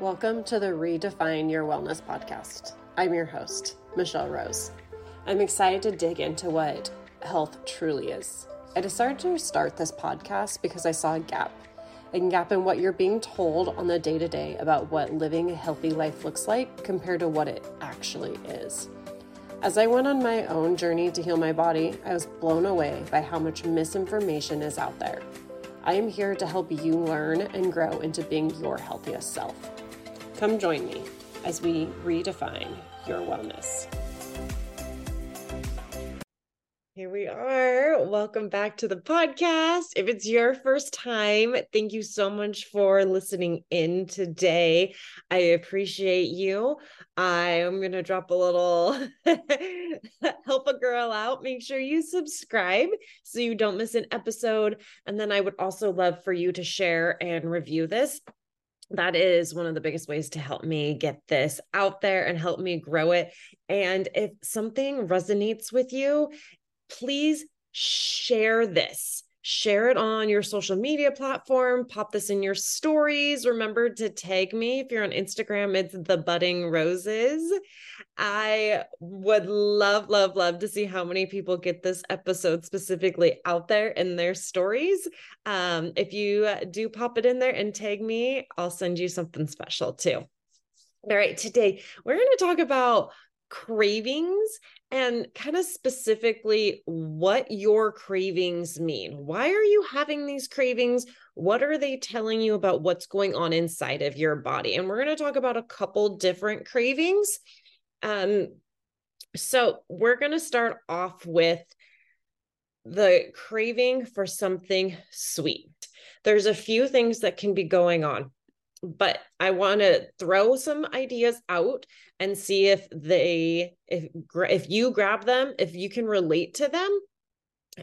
Welcome to the Redefine Your Wellness podcast. I'm your host, Michelle Rose. I'm excited to dig into what health truly is. I decided to start this podcast because I saw a gap a gap in what you're being told on the day to day about what living a healthy life looks like compared to what it actually is. As I went on my own journey to heal my body, I was blown away by how much misinformation is out there. I am here to help you learn and grow into being your healthiest self. Come join me as we redefine your wellness. Here we are. Welcome back to the podcast. If it's your first time, thank you so much for listening in today. I appreciate you. I am going to drop a little help a girl out. Make sure you subscribe so you don't miss an episode. And then I would also love for you to share and review this that is one of the biggest ways to help me get this out there and help me grow it. And if something resonates with you, please share this. Share it on your social media platform, pop this in your stories. Remember to tag me if you're on Instagram, it's the budding roses. I would love, love, love to see how many people get this episode specifically out there in their stories. Um, if you do pop it in there and tag me, I'll send you something special too. All right, today we're going to talk about cravings and kind of specifically what your cravings mean. Why are you having these cravings? What are they telling you about what's going on inside of your body? And we're going to talk about a couple different cravings um, so we're going to start off with the craving for something sweet. There's a few things that can be going on, but I want to throw some ideas out and see if they if if you grab them, if you can relate to them.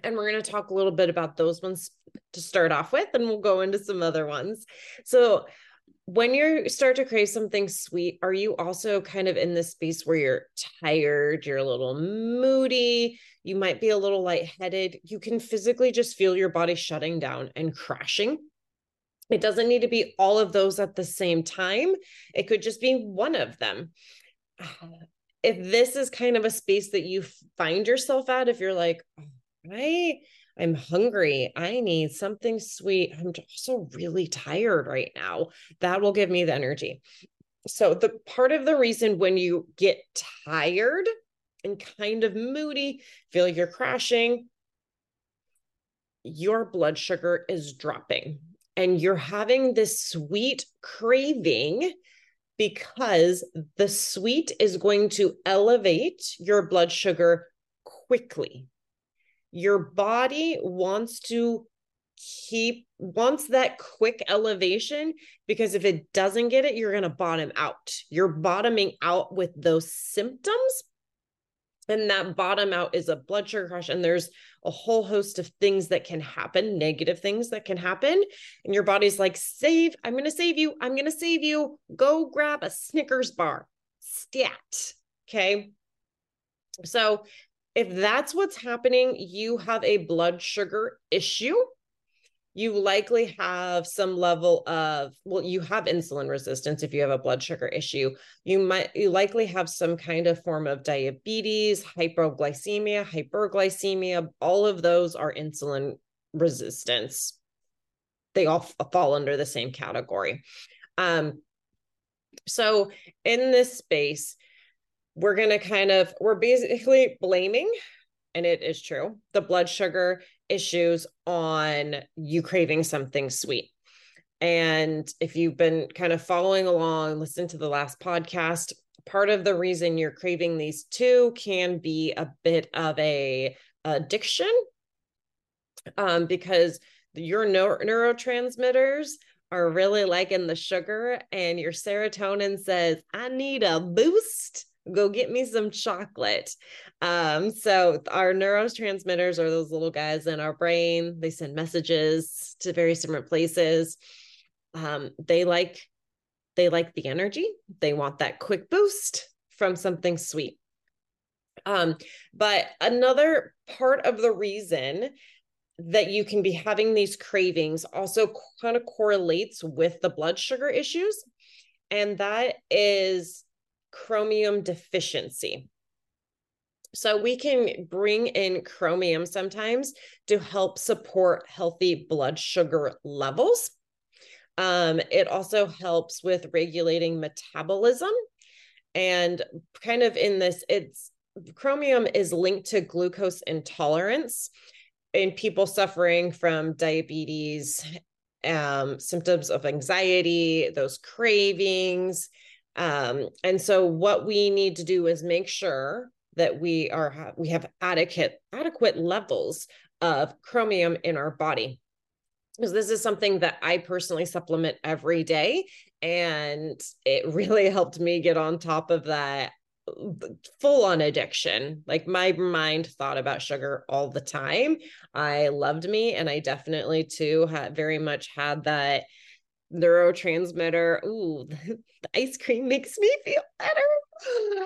And we're going to talk a little bit about those ones to start off with and we'll go into some other ones. So when you start to crave something sweet, are you also kind of in this space where you're tired, you're a little moody, you might be a little lightheaded? You can physically just feel your body shutting down and crashing. It doesn't need to be all of those at the same time, it could just be one of them. If this is kind of a space that you find yourself at, if you're like, oh, I I'm hungry. I need something sweet. I'm also really tired right now. That will give me the energy. So, the part of the reason when you get tired and kind of moody, feel like you're crashing, your blood sugar is dropping and you're having this sweet craving because the sweet is going to elevate your blood sugar quickly. Your body wants to keep wants that quick elevation because if it doesn't get it you're going to bottom out. You're bottoming out with those symptoms and that bottom out is a blood sugar crash and there's a whole host of things that can happen negative things that can happen and your body's like save i'm going to save you i'm going to save you go grab a snickers bar stat okay so if that's what's happening, you have a blood sugar issue. You likely have some level of, well, you have insulin resistance if you have a blood sugar issue. You might, you likely have some kind of form of diabetes, hypoglycemia, hyperglycemia. All of those are insulin resistance. They all fall under the same category. Um, so in this space, we're going to kind of we're basically blaming and it is true the blood sugar issues on you craving something sweet. And if you've been kind of following along listen to the last podcast part of the reason you're craving these two can be a bit of a addiction um, because your neuro- neurotransmitters are really liking the sugar and your serotonin says i need a boost go get me some chocolate. Um, so our neurotransmitters are those little guys in our brain. They send messages to various different places. Um, they like they like the energy. They want that quick boost from something sweet. Um, but another part of the reason that you can be having these cravings also kind of correlates with the blood sugar issues and that is chromium deficiency. So we can bring in chromium sometimes to help support healthy blood sugar levels. Um, it also helps with regulating metabolism and kind of in this, it's chromium is linked to glucose intolerance in people suffering from diabetes, um, symptoms of anxiety, those cravings. Um, and so what we need to do is make sure that we are we have adequate adequate levels of chromium in our body because this is something that I personally supplement every day and it really helped me get on top of that full on addiction. Like my mind thought about sugar all the time. I loved me and I definitely too had very much had that neurotransmitter. Ooh, the ice cream makes me feel better.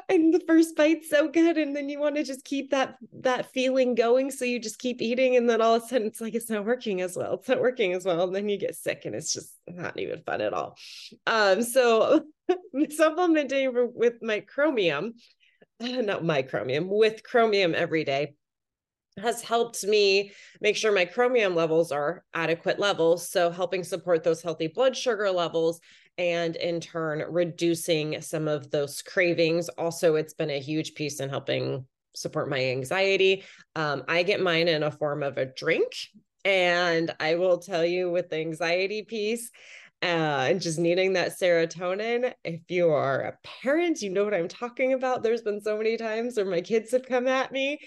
And the first bite's so good. And then you want to just keep that that feeling going. So you just keep eating. And then all of a sudden it's like it's not working as well. It's not working as well. And then you get sick and it's just not even fun at all. Um, so supplementing with my chromium, not my chromium, with chromium every day has helped me make sure my chromium levels are adequate levels. So, helping support those healthy blood sugar levels and in turn reducing some of those cravings. Also, it's been a huge piece in helping support my anxiety. Um, I get mine in a form of a drink. And I will tell you with the anxiety piece, uh, and just needing that serotonin. If you are a parent, you know what I'm talking about. There's been so many times where my kids have come at me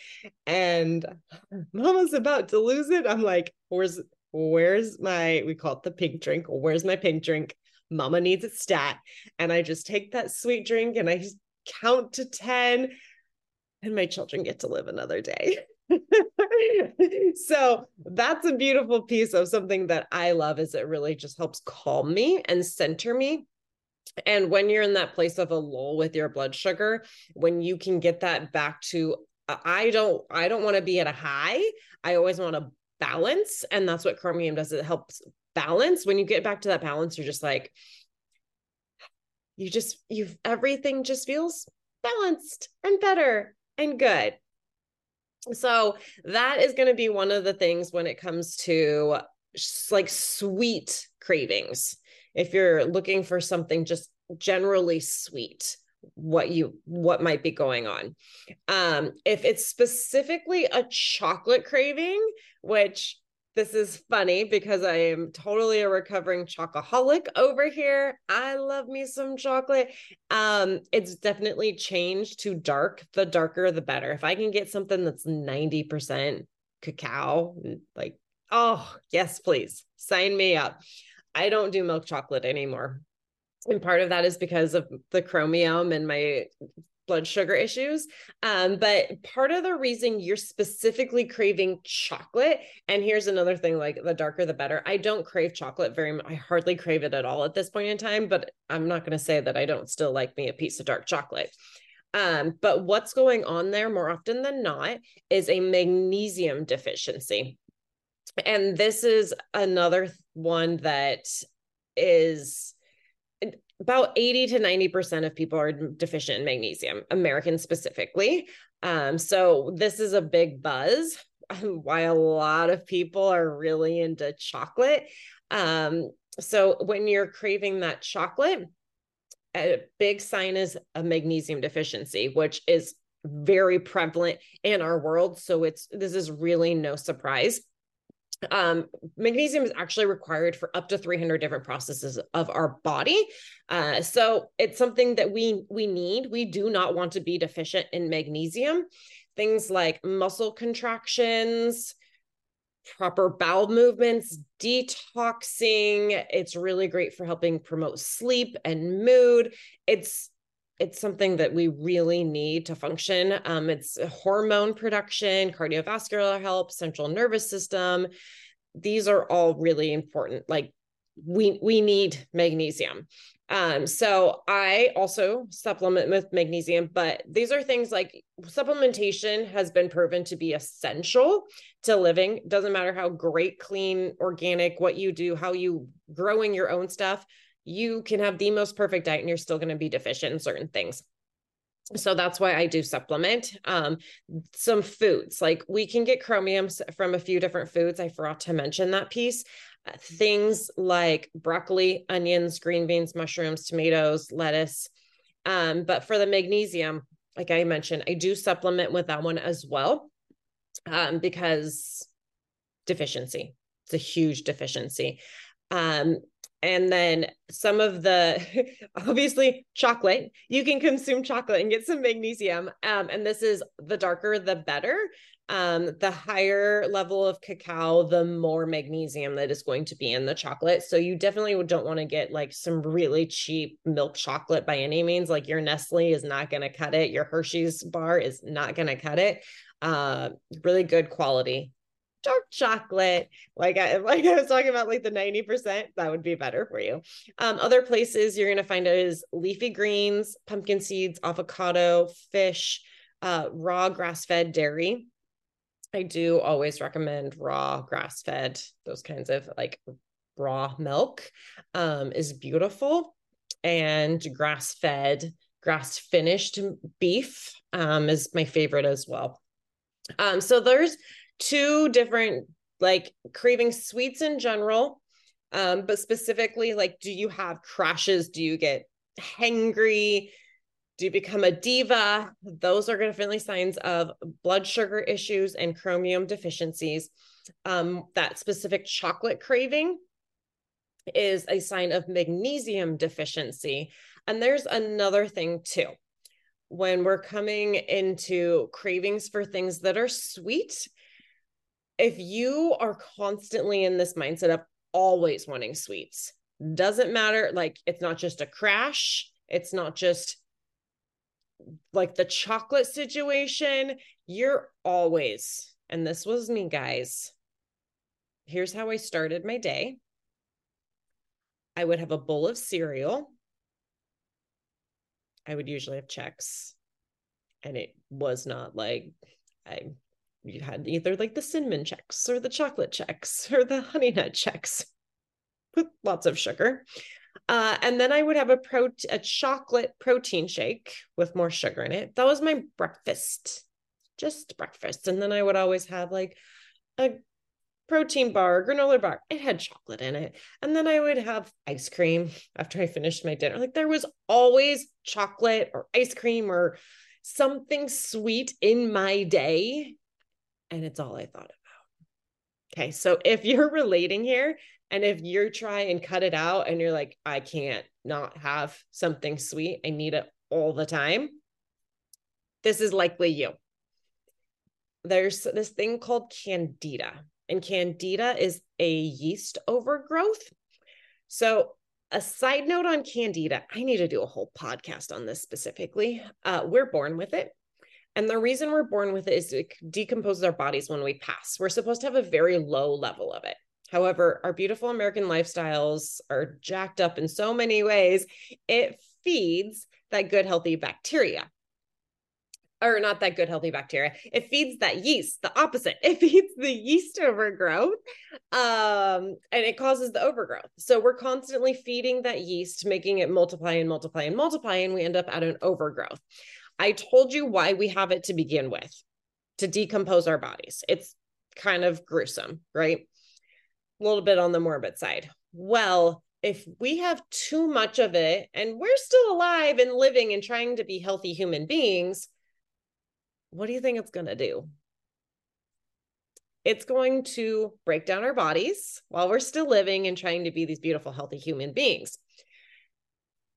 and mama's about to lose it. I'm like, where's where's my we call it the pink drink. Where's my pink drink? Mama needs a stat. And I just take that sweet drink and I count to 10 and my children get to live another day. so that's a beautiful piece of something that I love is it really just helps calm me and center me. And when you're in that place of a lull with your blood sugar, when you can get that back to uh, I don't I don't want to be at a high. I always want to balance and that's what chromium does it helps balance. When you get back to that balance you're just like you just you've everything just feels balanced and better and good so that is going to be one of the things when it comes to like sweet cravings. If you're looking for something just generally sweet, what you what might be going on um if it's specifically a chocolate craving which this is funny because I am totally a recovering chocoholic over here. I love me some chocolate. Um, it's definitely changed to dark. The darker, the better. If I can get something that's 90% cacao, like, oh, yes, please sign me up. I don't do milk chocolate anymore. And part of that is because of the chromium and my blood sugar issues. Um, but part of the reason you're specifically craving chocolate, and here's another thing like the darker the better. I don't crave chocolate very much. I hardly crave it at all at this point in time, but I'm not going to say that I don't still like me a piece of dark chocolate. Um, but what's going on there more often than not is a magnesium deficiency. And this is another one that is about 80 to 90% of people are deficient in magnesium, Americans specifically. Um, so this is a big buzz why a lot of people are really into chocolate. Um, so when you're craving that chocolate, a big sign is a magnesium deficiency, which is very prevalent in our world. So it's this is really no surprise um, magnesium is actually required for up to 300 different processes of our body. Uh, so it's something that we we need. We do not want to be deficient in magnesium. Things like muscle contractions proper bowel movements detoxing it's really great for helping promote sleep and mood. It's it's something that we really need to function. Um, it's hormone production, cardiovascular health, central nervous system. These are all really important. Like we we need magnesium. Um, so I also supplement with magnesium, but these are things like supplementation has been proven to be essential to living. Doesn't matter how great, clean, organic, what you do, how you growing your own stuff you can have the most perfect diet and you're still going to be deficient in certain things so that's why I do supplement um, some foods. Like we can get chromium from a few different foods. I forgot to mention that piece. Uh, things like broccoli, onions, green beans, mushrooms, tomatoes, lettuce. Um, but for the magnesium, like I mentioned, I do supplement with that one as well um, because deficiency. It's a huge deficiency. Um, and then some of the obviously chocolate. You can consume chocolate and get some magnesium um, and this is the darker the better. Um, the higher level of cacao the more magnesium that is going to be in the chocolate. So you definitely don't want to get like some really cheap milk chocolate by any means. Like your nestle is not going to cut it. Your hershey's bar is not going to cut it. Uh, really good quality dark chocolate like I like I was talking about like the 90% that would be better for you. Um, other places you're gonna find it is leafy greens, pumpkin seeds, avocado, fish, uh, raw grass-fed dairy. I do always recommend raw grass-fed, those kinds of like raw milk um, is beautiful and grass-fed grass finished beef um, is my favorite as well um, so there's two different like craving sweets in general um but specifically like do you have crashes? Do you get hangry? Do you become a diva? Those are definitely signs of blood sugar issues and chromium deficiencies. Um that specific chocolate craving is a sign of magnesium deficiency. And there's another thing too. When we're coming into cravings for things that are sweet if you are constantly in this mindset of always wanting sweets, doesn't matter. Like it's not just a crash, it's not just like the chocolate situation. You're always, and this was me, guys. Here's how I started my day I would have a bowl of cereal. I would usually have Chex, and it was not like I you had either like the cinnamon Chex or the chocolate Chex or the honey nut Chex with lots of sugar. Uh, and then I would have a pro a chocolate protein shake with more sugar in it. That was my breakfast, just breakfast. And then I would always have like a protein bar, granola bar. It had chocolate in it. And then I would have ice cream after I finished my dinner. Like there was always chocolate or ice cream or something sweet in my day and it's all I thought about. Okay. So if you're relating here and if you're trying and cut it out and you're like, I can't not have something sweet, I need it all the time, this is likely you. There's this thing called candida, and candida is a yeast overgrowth. So, a side note on candida, I need to do a whole podcast on this specifically. Uh, we're born with it. And the reason we're born with it is it decomposes our bodies when we pass. We're supposed to have a very low level of it. However, our beautiful American lifestyles are jacked up in so many ways. It feeds that good, healthy bacteria. Or not that good, healthy bacteria. It feeds that yeast, the opposite. It feeds the yeast overgrowth um, and it causes the overgrowth. So we're constantly feeding that yeast, making it multiply and multiply and multiply, and we end up at an overgrowth. I told you why we have it to begin with to decompose our bodies. It's kind of gruesome, right? A little bit on the morbid side. Well, if we have too much of it and we're still alive and living and trying to be healthy human beings, what do you think it's going to do? It's going to break down our bodies while we're still living and trying to be these beautiful, healthy human beings.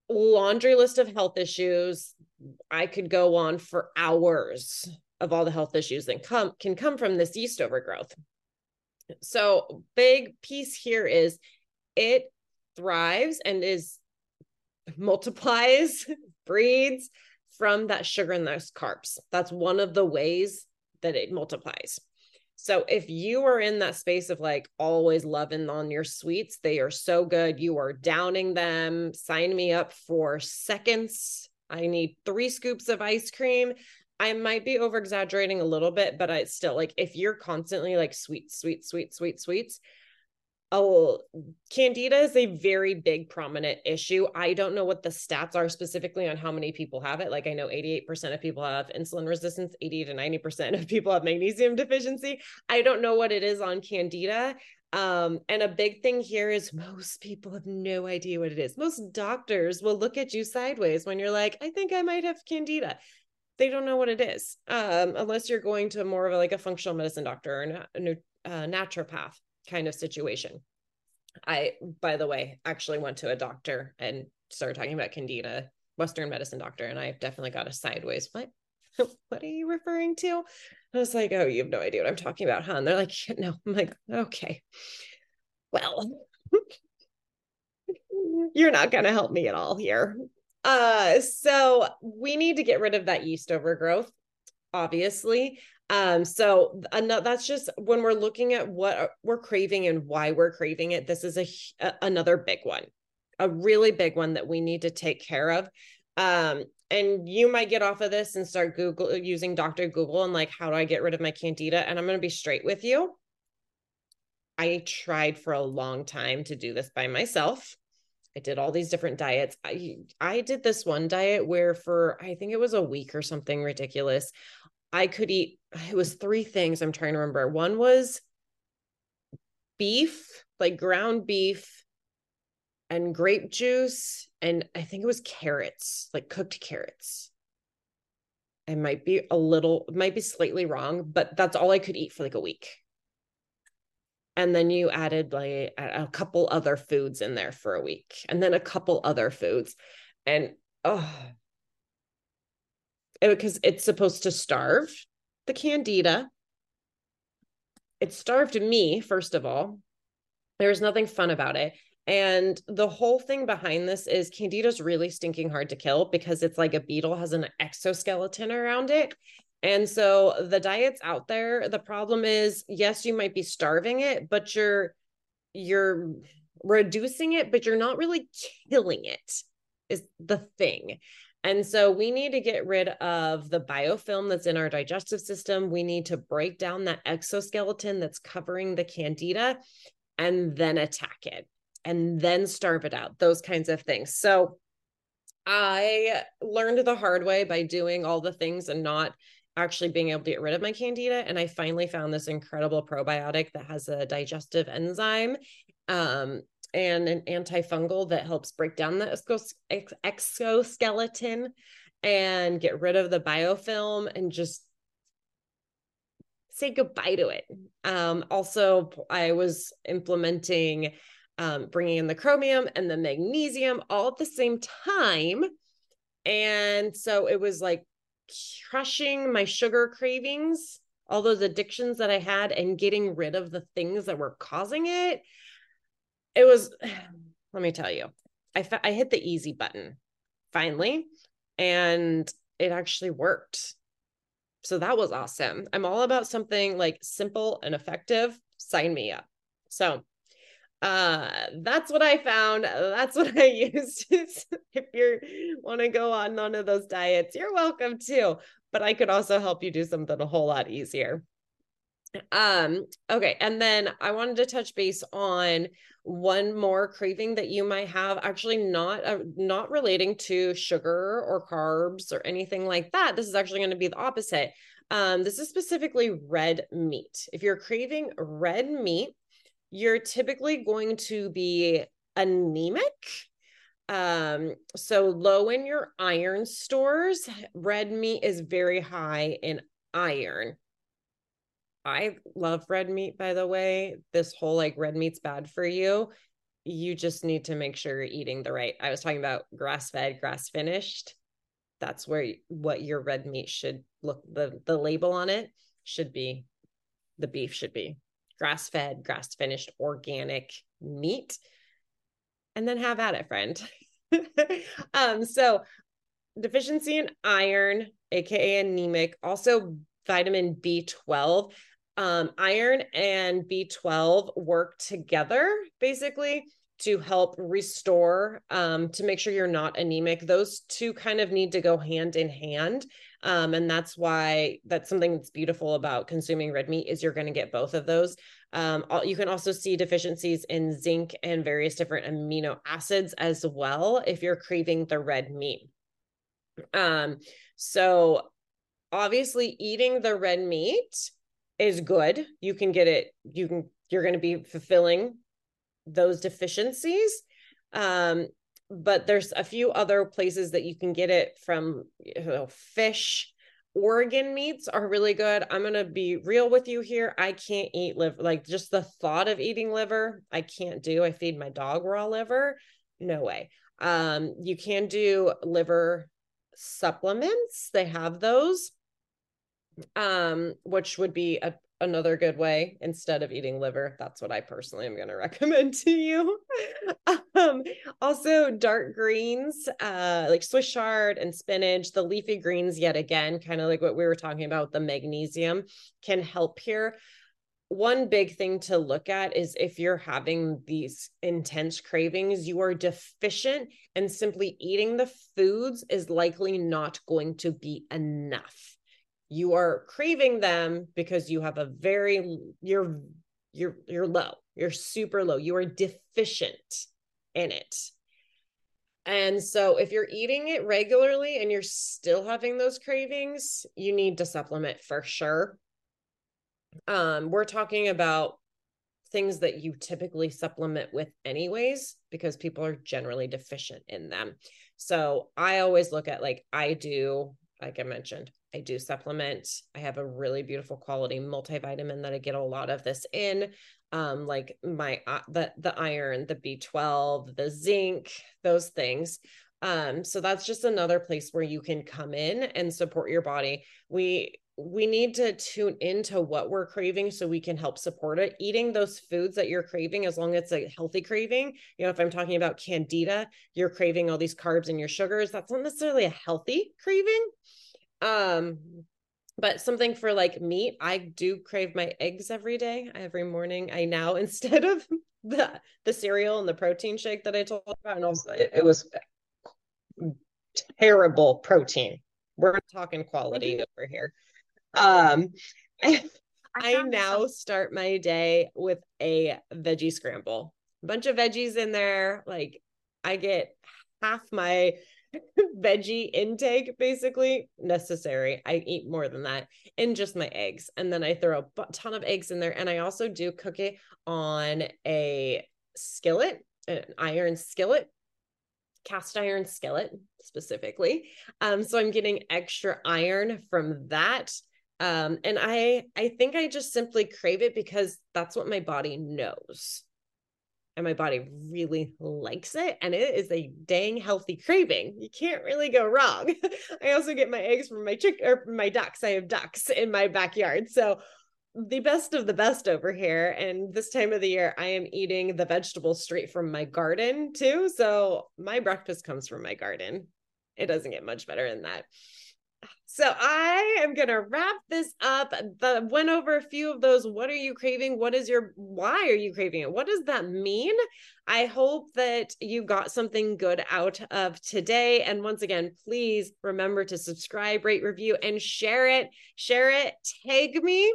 Laundry list of health issues I could go on for hours of all the health issues that come can come from this yeast overgrowth. So, big piece here is it thrives and is multiplies, breeds from that sugar and those carbs. That's one of the ways that it multiplies. So if you are in that space of like always loving on your sweets, they are so good. You are downing them. Sign me up for seconds I need three scoops of ice cream. I might be over exaggerating a little bit, but I still like if you're constantly like sweet, sweet, sweet, sweet, sweets, oh candida is a very big prominent issue. I don't know what the stats are specifically on how many people have it. Like i know 88% of people have insulin resistance 80 to 90% of people have magnesium deficiency. I don't know what it is on candida um, and a big thing here is most people have no idea what it is most doctors will look at you sideways when you're like i think i might have candida they don't know what it is um, unless you're going to more of a, like a functional medicine doctor or a, a naturopath kind of situation. I, by the way, actually went to a doctor and started talking about candida, Western medicine doctor, and I definitely got a sideways. What? what are you referring to? I was like, oh, you have no idea what I'm talking about, huh? And they're like, no. I'm like, okay. Well, you're not going to help me at all here. Uh, so we need to get rid of that yeast overgrowth, obviously. Um, so another, that's just when we're looking at what we're craving and why we're craving it. This is a, a another big one, a really big one that we need to take care of. Um, and you might get off of this and start Google using Dr. Google and like, how do I get rid of my candida? And I'm going to be straight with you. I tried for a long time to do this by myself. I did all these different diets. I I did this one diet where for I think it was a week or something ridiculous. I could eat it was three things I'm trying to remember. One was beef, like ground beef and grape juice and I think it was carrots, like cooked carrots. I might be a little might be slightly wrong, but that's all I could eat for like a week. And then you added like a couple other foods in there for a week and then a couple other foods. And oh, because it's supposed to starve the candida. It starved me, first of all. There was nothing fun about it. And the whole thing behind this is candida's really stinking hard to kill because it's like a beetle has an exoskeleton around it. And so the diets out there, the problem is yes, you might be starving it, but you're you're reducing it, but you're not really killing it is the thing. And so we need to get rid of the biofilm that's in our digestive system. We need to break down that exoskeleton that's covering the candida and then attack it and then starve it out, those kinds of things. So I learned the hard way by doing all the things and not actually being able to get rid of my candida. And I finally found this incredible probiotic that has a digestive enzyme um, and an antifungal that helps break down the exoskeleton and get rid of the biofilm and just say goodbye to it. Um, also, I was implementing um, bringing in the chromium and the magnesium all at the same time. And so it was like crushing my sugar cravings, all those addictions that I had, and getting rid of the things that were causing it. It was let me tell you i fa- i hit the easy button finally and it actually worked. So that was awesome. I'm all about something like simple and effective. Sign me up. So uh that's what i found. That's what i used if you want to go on none of those diets you're welcome too but i could also help you do something a whole lot easier. Um okay and then i wanted to touch base on one more craving that you might have actually not uh, not relating to sugar or carbs or anything like that. This is actually going to be the opposite. Um this is specifically red meat. If you're craving red meat you're typically going to be anemic um so low in your iron stores red meat is very high in iron I love red meat, by the way. This whole like red meat's bad for you. You just need to make sure you're eating the right. I was talking about grass fed, grass finished. That's where what your red meat should look the the label on it should be the beef should be grass fed, grass finished, organic meat. And then have at it, friend. um, so deficiency in iron, aka anemic, also vitamin B12 um, iron and B12 work together basically to help restore um, to make sure you're not anemic those two kind of need to go hand in hand um, and that's why that's something that's beautiful about consuming red meat is you're going to get both of those. Um, you can also see deficiencies in zinc and various different amino acids as well if you're craving the red meat. Um, so obviously eating the red meat is good. You can get it you can you're going to be fulfilling those deficiencies. Um, but there's a few other places that you can get it from you know, fish. Organ meats are really good. I'm going to be real with you here. I can't eat liver like just the thought of eating liver i can't do. I feed my dog raw liver. No way. Um you can do liver supplements. They have those um which would be a another good way instead of eating liver. That's what I personally am going to recommend to you. um, also, dark greens uh, like Swiss chard and spinach, the leafy greens, yet again, kind of like what we were talking about, the magnesium can help here. One big thing to look at is if you're having these intense cravings, you are deficient, and simply eating the foods is likely not going to be enough you are craving them because you have a very you're you're you're low you're super low you are deficient in it. And so if you're eating it regularly and you're still having those cravings you need to supplement for sure. Um we're talking about things that you typically supplement with anyways because people are generally deficient in them. So i always look at like i do like i mentioned I do supplement. I have a really beautiful quality multivitamin that I get a lot of this in. Um, like my uh, the the iron, the B12, the zinc, those things. Um, so that's just another place where you can come in and support your body. We we need to tune into what we're craving so we can help support it. Eating those foods that you're craving, as long as it's a healthy craving, you know, if I'm talking about candida, you're craving all these carbs and your sugars, that's not necessarily a healthy craving. Um, but something for like meat, I do crave my eggs every day, every morning. I now instead of the the cereal and the protein shake that I told about, and also it, it was terrible protein. We're talking quality over here. Um, I, I now start my day with a veggie scramble. A bunch of veggies in there. Like I get half my veggie intake basically necessary. I eat more than that in just my eggs. And then I throw a ton of eggs in there. And I also do cook it on a skillet, an iron skillet, cast iron skillet specifically. Um, so I'm getting extra iron from that. Um, and I I think I just simply crave it because that's what my body knows and my body really likes it and it is a dang healthy craving. You can't really go wrong. I also get my eggs from my chick or my ducks. I have ducks in my backyard. So the best of the best over here and this time of the year i am eating the vegetables straight from my garden too. So my breakfast comes from my garden. It doesn't get much better than that so I am going to wrap this up. The went over a few of those. What are you craving? What is your why are you craving it? What does that mean? I hope that you got something good out of today. And once again, please remember to subscribe, rate, review, and share it. Share it. Tag me.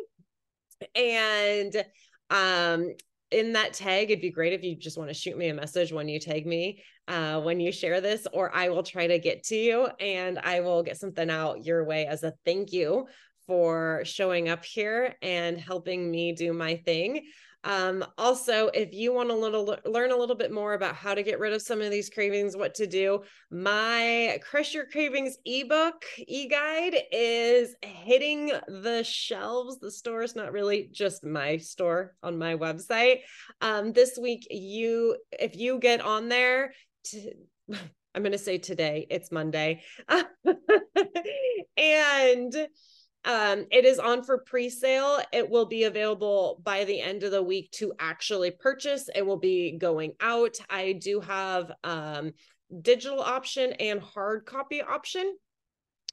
And um in that tag, it'd be great if you just want to shoot me a message when you tag me, uh, when you share this, or I will try to get to you and I will get something out your way as a thank you for showing up here and helping me do my thing. Um, also, if you want to little learn a little bit more about how to get rid of some of these cravings, what to do, my Crush Your Cravings ebook e-guide is hitting the shelves. The store is not really just my store on my website. Um, this week, you if you get on there to I'm going to say today, it's Monday. and um, it is on for pre-sale. It will be available by the end of the week to actually purchase. It will be going out. I do have um digital option and hard copy option.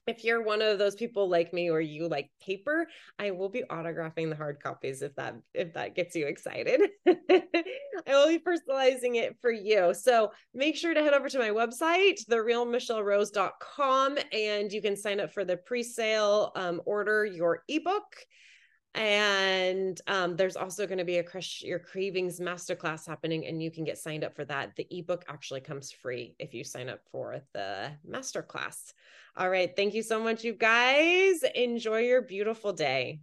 If you're one of those people like me or you like paper i will be autographing the hard copies if that if that gets you excited. I will be personalizing it for you. So make sure to head over to my website therealmichellerose.com and you can sign up for the pre-sale um, order your ebook and um, there's also going to be a crush your cravings masterclass happening and you can get signed up for that. The ebook actually comes free if you sign up for the masterclass. All right thank you so much you guys. Enjoy your beautiful day